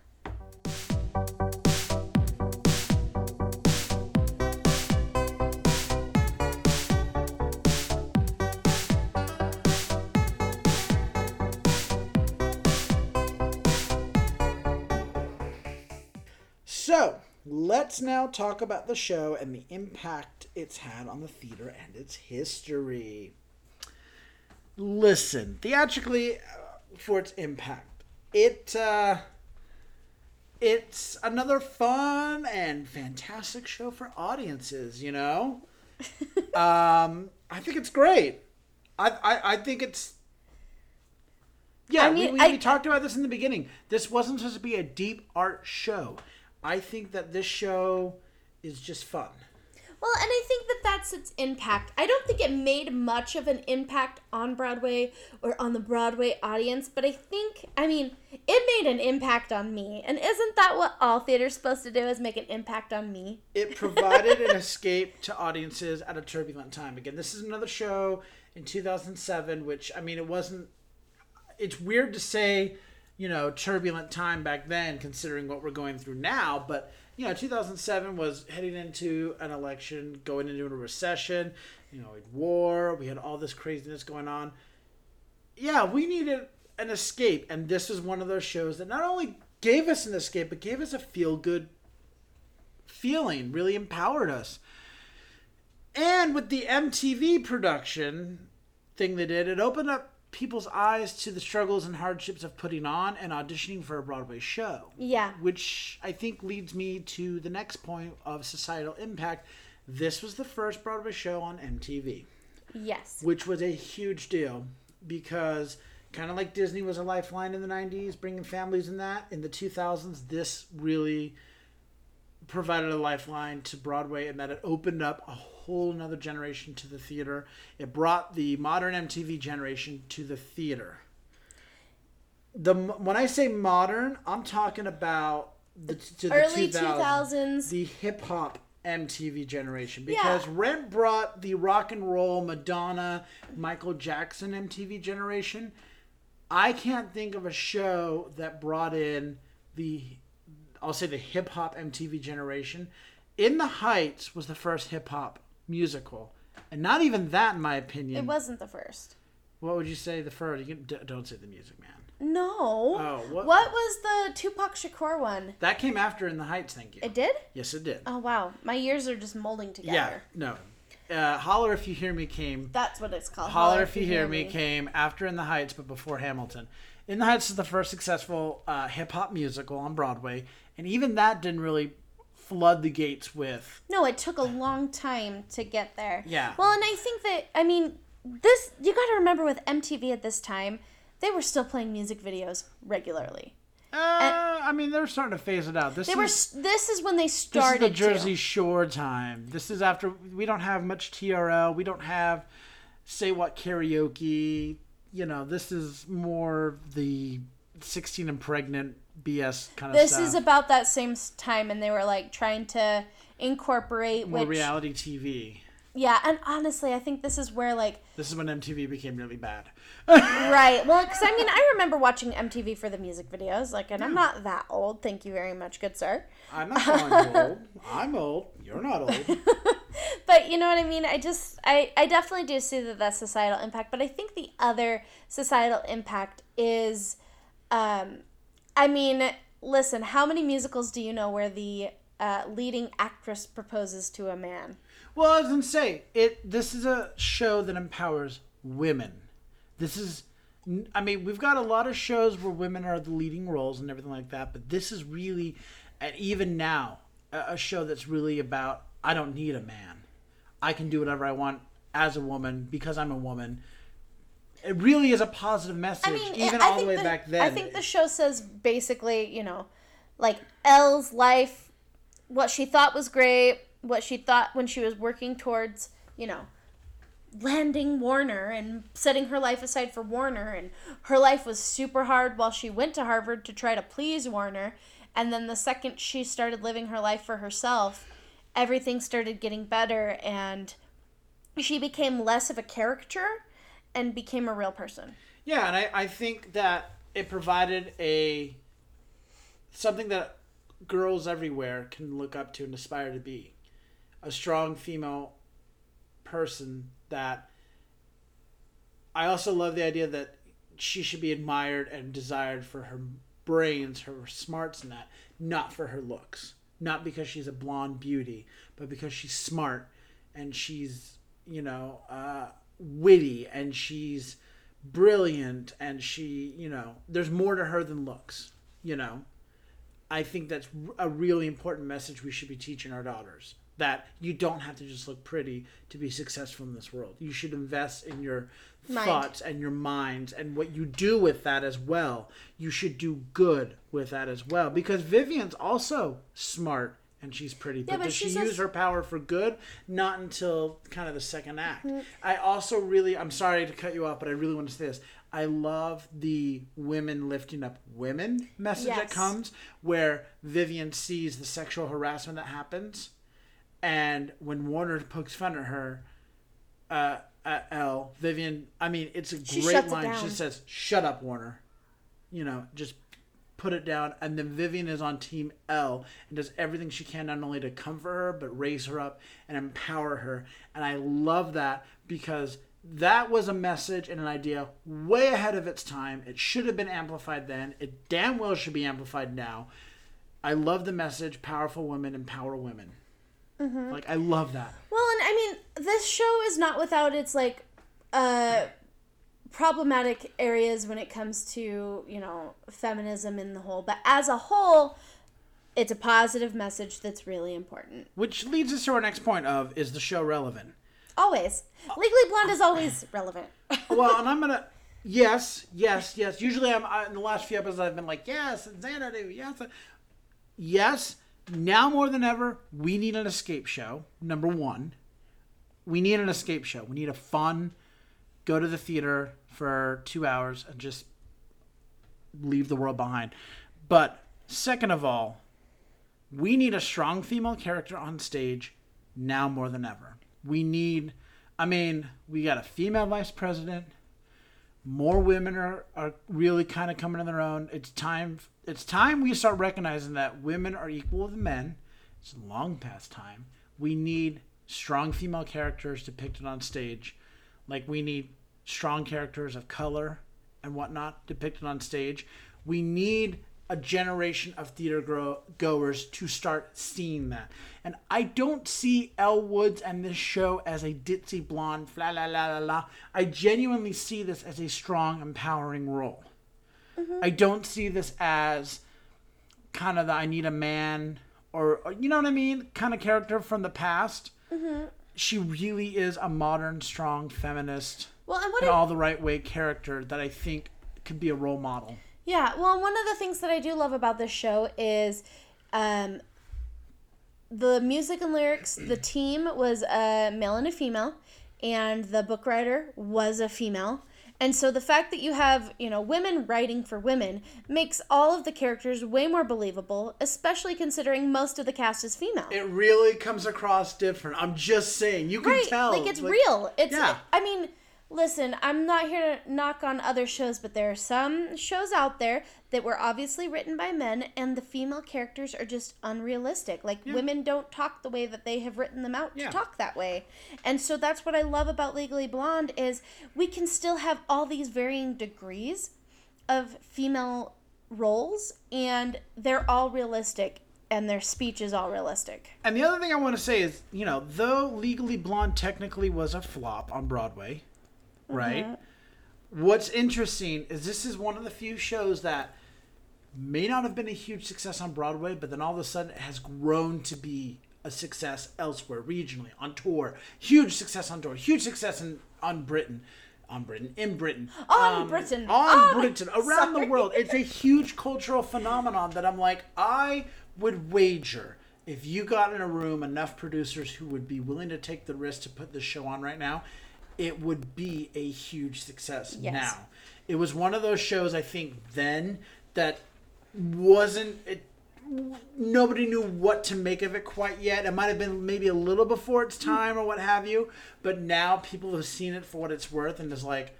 Let's now talk about the show and the impact it's had on the theater and its history. Listen, theatrically, uh, for its impact, it uh, it's another fun and fantastic show for audiences. You know, um, I think it's great. I I, I think it's yeah, I mean, we, we, I- we talked about this in the beginning. This wasn't supposed to be a deep art show. I think that this show is just fun. Well, and I think that that's its impact. I don't think it made much of an impact on Broadway or on the Broadway audience, but I think, I mean, it made an impact on me. And isn't that what all theater's supposed to do is make an impact on me? It provided an escape to audiences at a turbulent time. Again, this is another show in 2007, which, I mean, it wasn't. It's weird to say, you know, turbulent time back then, considering what we're going through now, but. You know, 2007 was heading into an election, going into a recession. You know, war. We had all this craziness going on. Yeah, we needed an escape, and this is one of those shows that not only gave us an escape, but gave us a feel good feeling, really empowered us. And with the MTV production thing they did, it opened up people's eyes to the struggles and hardships of putting on and auditioning for a Broadway show. Yeah. Which I think leads me to the next point of societal impact. This was the first Broadway show on MTV, Yes. which was a huge deal because kind of like Disney was a lifeline in the 90s, bringing families in that, in the 2000s, this really provided a lifeline to Broadway and that it opened up a whole another generation to the theater. It brought the modern MTV generation to the theater. The when I say modern, I'm talking about the to the Early 2000s, 2000s. the hip hop MTV generation because Rent brought the rock and roll Madonna, Michael Jackson MTV generation. I can't think of a show that brought in the I'll say the hip hop MTV generation. In the Heights was the first hip hop musical, and not even that, in my opinion. It wasn't the first. What would you say the first? You can, d- don't say the Music Man. No. Oh, what- what was the Tupac Shakur one? That came after In the Heights. Thank you. It did? yes, it did. Oh wow, my ears are just molding together. yeah, no. Uh, Holler if you hear me came. That's what it's called. Holler if you hear me came after In the Heights, but before Hamilton. In the Heights is the first successful uh, hip hop musical on Broadway, and even that didn't really flood the gates with. No, it took a long time to get there. Yeah. Well, and I think that I mean this. You got to remember with MTV at this time, they were still playing music videos regularly. Uh, I mean, they're starting to phase it out. This They is were. This is when they started. this is the Jersey To. Shore time. This is after we don't have much TRL. We don't have say what karaoke. You know, this is more the sixteen and pregnant BS kind of This stuff. is about that same time, and they were like trying to incorporate more which. reality TV. Yeah, and honestly, I think this is where like This is when MTV became really bad. right. Well, because I mean, I remember watching MTV for the music videos, like, and I'm not that old. Thank you very much, good sir. I'm not calling old. I'm old. You're not old. But you know what I mean? I just, I, I definitely do see that that's societal impact. But I think the other societal impact is, um, I mean, listen, how many musicals do you know where the uh, leading actress proposes to a man? Well, I was gonna say it. This is a show that empowers women. This is, I mean, we've got a lot of shows where women are the leading roles and everything like that, but this is really, and even now, a, a show that's really about I don't need a man. I can do whatever I want as a woman because I'm a woman. It really is a positive message, I mean, even I all the way the, back then. I think the show says basically, you know, like Elle's life, what she thought was great, what she thought when she was working towards, you know, landing Warner and setting her life aside for Warner, and her life was super hard while she went to Harvard to try to please Warner. And then the second she started living her life for herself, everything started getting better, and she became less of a caricature and became a real person. Yeah, and I, I think that it provided a something that girls everywhere can look up to and aspire to be. A strong female person that I also love the idea that she should be admired and desired for her brains, her smarts and that, not for her looks. Not because she's a blonde beauty, but because she's smart and she's, you know, uh, witty and she's brilliant and she, you know, there's more to her than looks, you know. I think that's a really important message we should be teaching our daughters. That you don't have to just look pretty to be successful in this world. You should invest in your Mind. thoughts and your minds and what you do with that as well. You should do good with that as well. Because Vivian's also smart and she's pretty. But, but does she use her power for good? Not until kind of the second act. Mm-hmm. I also really, I'm sorry to cut you off, but I really want to say this. I love the women lifting up women message that comes where Vivian sees the sexual harassment that happens. And when Warner pokes fun at her, uh, at Elle, Vivian, I mean, it's a She great line. She says, Shut up, Warner. You know, just put it down. And then Vivian is on Team Elle and does everything she can not only to comfort her, but raise her up and empower her. And I love that because that was a message and an idea way ahead of its time. It should have been amplified then. It damn well should be amplified now. I love the message powerful women empower women. Like, I love that. Well, and I mean, this show is not without its like uh problematic areas when it comes to, you know, feminism in the whole, but as a whole, it's a positive message that's really important. Which leads us to our next point of is the show relevant? Always. Legally Blonde is always relevant. well, and I'm gonna. Yes, yes, yes. Usually, I'm I, in the last few episodes. I've been like, yes, and Xanadu, yes, uh, yes. Now more than ever, we need an escape show. Number one, we need an escape show. We need a fun, go to the theater for two hours and just leave the world behind. But second of all, we need a strong female character on stage now more than ever. We need, I mean, we got a female vice president. More women are, are really kind of coming to their own. It's time. It's time we start recognizing that women are equal to men. It's long past time. We need strong female characters depicted on stage, like we need strong characters of color and whatnot depicted on stage. We need a generation of theater goers to start seeing that. And I don't see Elle Woods and this show as a ditzy blonde, la la la la la. I genuinely see this as a strong, empowering role. Mm-hmm. I don't see this as kind of the I need a man or, or you know what I mean, kind of character from the past. Mm-hmm. She really is a modern, strong feminist Well, and what I, all the right way character that I think could be a role model. Yeah, well, one of the things that I do love about this show is um, the music and lyrics. The team was a male and a female, and the book writer was a female. And so the fact that you have, you know, women writing for women makes all of the characters way more believable, especially considering most of the cast is female. It really comes across different. I'm just saying. You can right, tell. like it's real. It's Yeah. I mean, listen, I'm not here to knock on other shows, but there are some shows out there that were obviously written by men and the female characters are just unrealistic. Like women don't talk the way that they have written them out Yeah. to talk that way. And so that's what I love about Legally Blonde is we can still have all these varying degrees of female roles and they're all realistic and their speech is all realistic. And the other thing I want to say is, you know, though Legally Blonde technically was a flop on Broadway, right? Uh-huh. What's interesting is this is one of the few shows that may not have been a huge success on Broadway, but then all of a sudden it has grown to be a success elsewhere, regionally, on tour. Huge success on tour. Huge success in, on Britain. On Britain, in Britain, On um, Britain. on On- Britain, around the world. It's a huge cultural phenomenon that I'm like, I would wager if you got in a room enough producers who would be willing to take the risk to put this show on right now, it would be a huge success Yes. now. It was one of those shows I think then that wasn't it nobody knew what to make of it quite yet. It might have been maybe a little before its hmm. time or what have you, but now people have seen it for what it's worth and is like,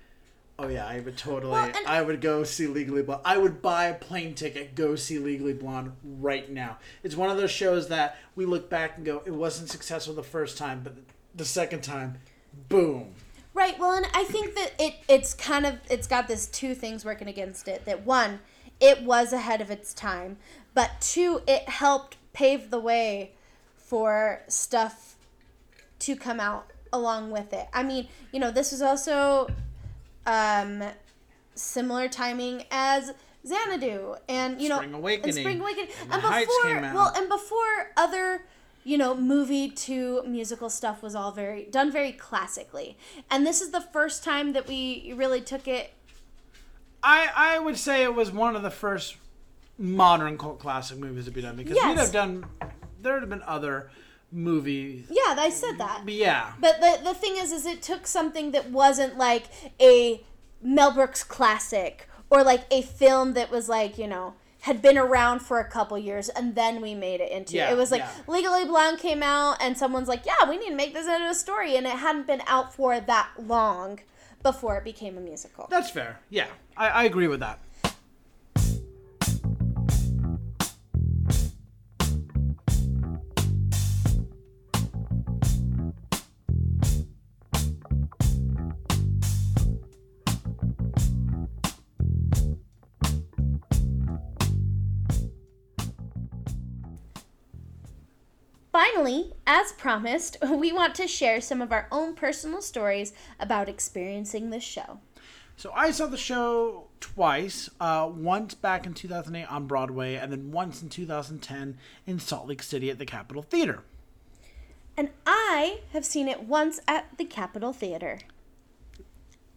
oh yeah, I would totally, Well, I would go see Legally Blonde. I would buy a plane ticket, go see Legally Blonde right now. It's one of those shows that we look back and go, it wasn't successful the first time, but the second time, boom. Right. Well, and I think that it it's kind of it's got this two things working against it. That one, it was ahead of its time, but two, it helped pave the way for stuff to come out along with it. I mean, you know, this is also um, similar timing as Xanadu and you know Spring Awakening. and Spring Awakening And and, before well and before other you know movie to musical stuff was all very done very classically and this is the first time that we really took it I, I would say it was one of the first modern cult classic movies to be done because we'd have done, there would have been other movies. yeah I said that But yeah. But the the thing is, is it took something that wasn't like a Mel Brooks classic or like a film that was like you know had been around for a couple years and then we made it into Yeah, it was like yeah. Legally Blonde came out and someone's like yeah we need to make this into a story and it hadn't been out for that long before it became a musical. That's fair. Yeah, I, I agree with that. Finally, as promised, we want to share some of our own personal stories about experiencing this show. So I saw the show twice. Uh, once back in 2008 on Broadway, and then once in 2010 in Salt Lake City at the Capitol Theater. And I have seen it once at the Capitol Theater.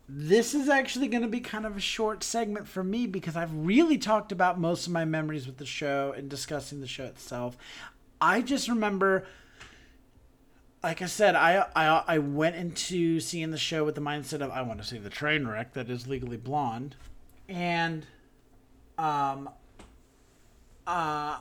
This is actually going to be kind of a short segment for me because I've really talked about most of my memories with the show and discussing the show itself. I just remember, like I said, I, I I went into seeing the show with the mindset of I want to see the train wreck that is Legally Blonde, and um, uh,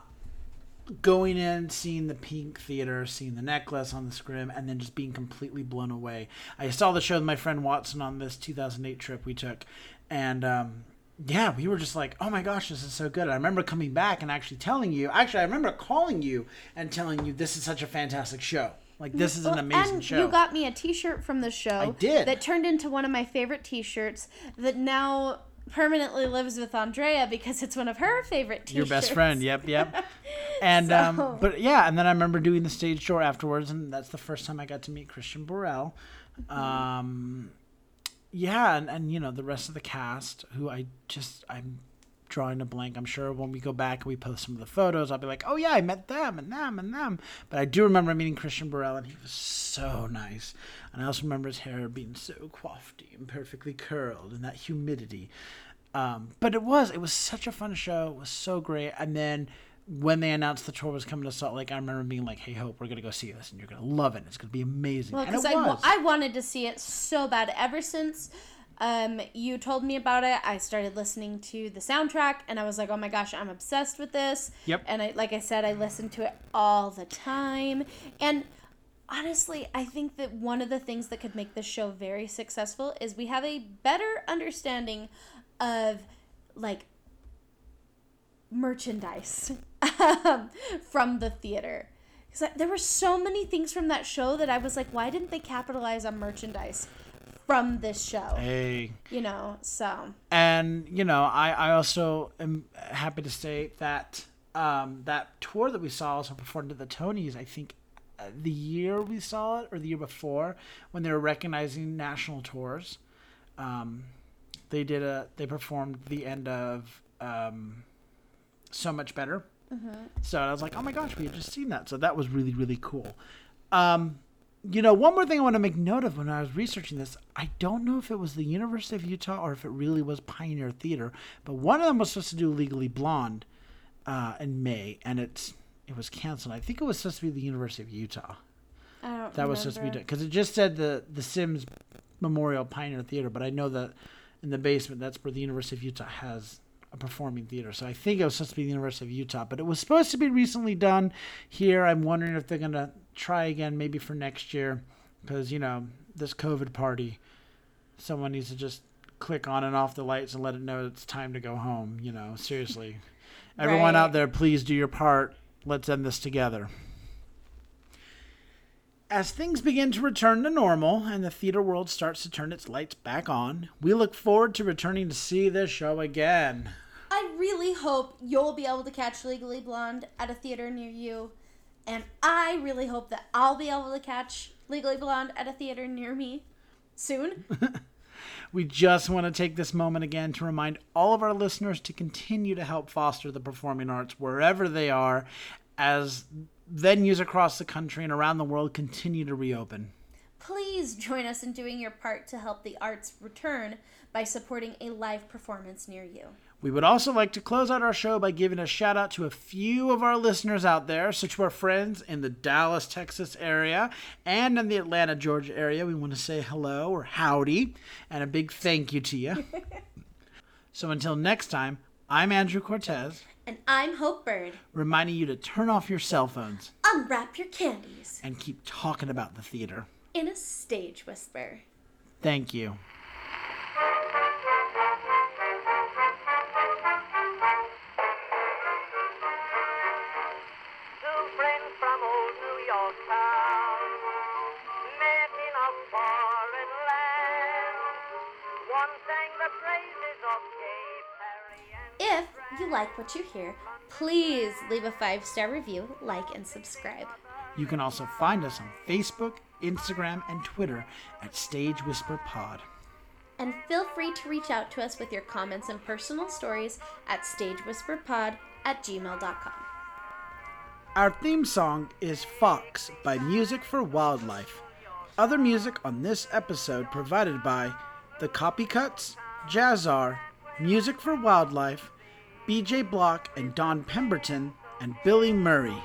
going in, seeing the pink theater, seeing the necklace on the scrim, and then just being completely blown away. I saw the show with my friend Watson on this 2008 trip we took, and um, yeah, we were just like, oh my gosh, this is so good. I remember coming back and actually telling you, actually, I remember calling you and telling you this is such a fantastic show. Like, this is an amazing and show. you got me a T-shirt from the show. I did. That turned into one of my favorite T-shirts. That now permanently lives with Andrea because it's one of her favorite T-shirts. your best friend. Yep, yep. And So- um, but yeah, and then I remember doing the stage tour afterwards, and that's the first time I got to meet Christian Borle. Um, yeah, and, and you know the rest of the cast, who I just I'm drawing a blank. I'm sure when we go back and we post some of the photos, I'll be like, oh yeah, I met them and them and them. But I do remember meeting Christian Borle, and he was so nice. And I also remember his hair being so coiffed and perfectly curled, and that humidity. Um, but it was it was such a fun show. It was so great. And then when they announced the tour was coming to Salt Lake, I remember being like, "Hey, Hope, we're gonna go see this, and you're gonna love it. It's gonna be amazing." Well, because I. I wanted to see it so bad. Ever since um, you told me about it, I started listening to the soundtrack, and I was like, "Oh my gosh, I'm obsessed with this." Yep. And I, like I said, I listened to it all the time, and honestly, I think that one of the things that could make this show very successful is we have a better understanding of like merchandise from the theater. Because there were so many things from that show that I was like, why didn't they capitalize on merchandise from this show? Hey. You know, so and you know I, I also am happy to say that um, that tour that we saw also performed at the tonys i think uh, the year we saw it or the year before when they were recognizing national tours um, they did a they performed the end of um, so much better so i was like oh my gosh we had just seen that so that was really really cool um, you know, one more thing I want to make note of when I was researching this, I don't know if it was the University of Utah or if it really was Pioneer Theater, but one of them was supposed to do Legally Blonde uh, in May, and it's it was canceled. I think it was supposed to be the University of Utah. I don't. That was supposed to be done because it just said the the Sims Memorial Pioneer Theater, but I know that in the basement that's where the University of Utah has a performing theater. So I think it was supposed to be the University of Utah, but it was supposed to be recently done here. I'm wondering if they're gonna try again, maybe for next year, because you know this COVID party, someone needs to just click on and off the lights and let it know it's time to go home. You know, seriously, everyone out there, please do your part. Let's end this together. As things begin to return to normal and the theater world starts to turn its lights back on, we look forward to returning to see this show again. I really hope you'll be able to catch Legally Blonde at a theater near you, and I really hope that I'll be able to catch Legally Blonde at a theater near me soon. We just want to take this moment again to remind all of our listeners to continue to help foster the performing arts wherever they are as venues across the country and around the world continue to reopen. Please join us in doing your part to help the arts return by supporting a live performance near you. We would also like to close out our show by giving a shout out to a few of our listeners out there, so to our friends in the Dallas, Texas area and in the Atlanta, Georgia area. We want to say hello or howdy and a big thank you to you. so until next time, I'm Andrew Cortez, And I'm Hope Bird. reminding you to turn off your cell phones Unwrap your candies and keep talking about the theater. in a stage whisper. Thank you. You like what you hear, please leave a five star review, like, and subscribe. You can also find us on Facebook, Instagram, and Twitter at Stage Whisper Pod. And feel free to reach out to us with your comments and personal stories at stagewhisperpod at gmail.com. Our theme song is Fox by Music for Wildlife. Other music on this episode provided by The Copycuts, Jazzar, Music for Wildlife, BJ Block and Don Pemberton, and Billy Murray.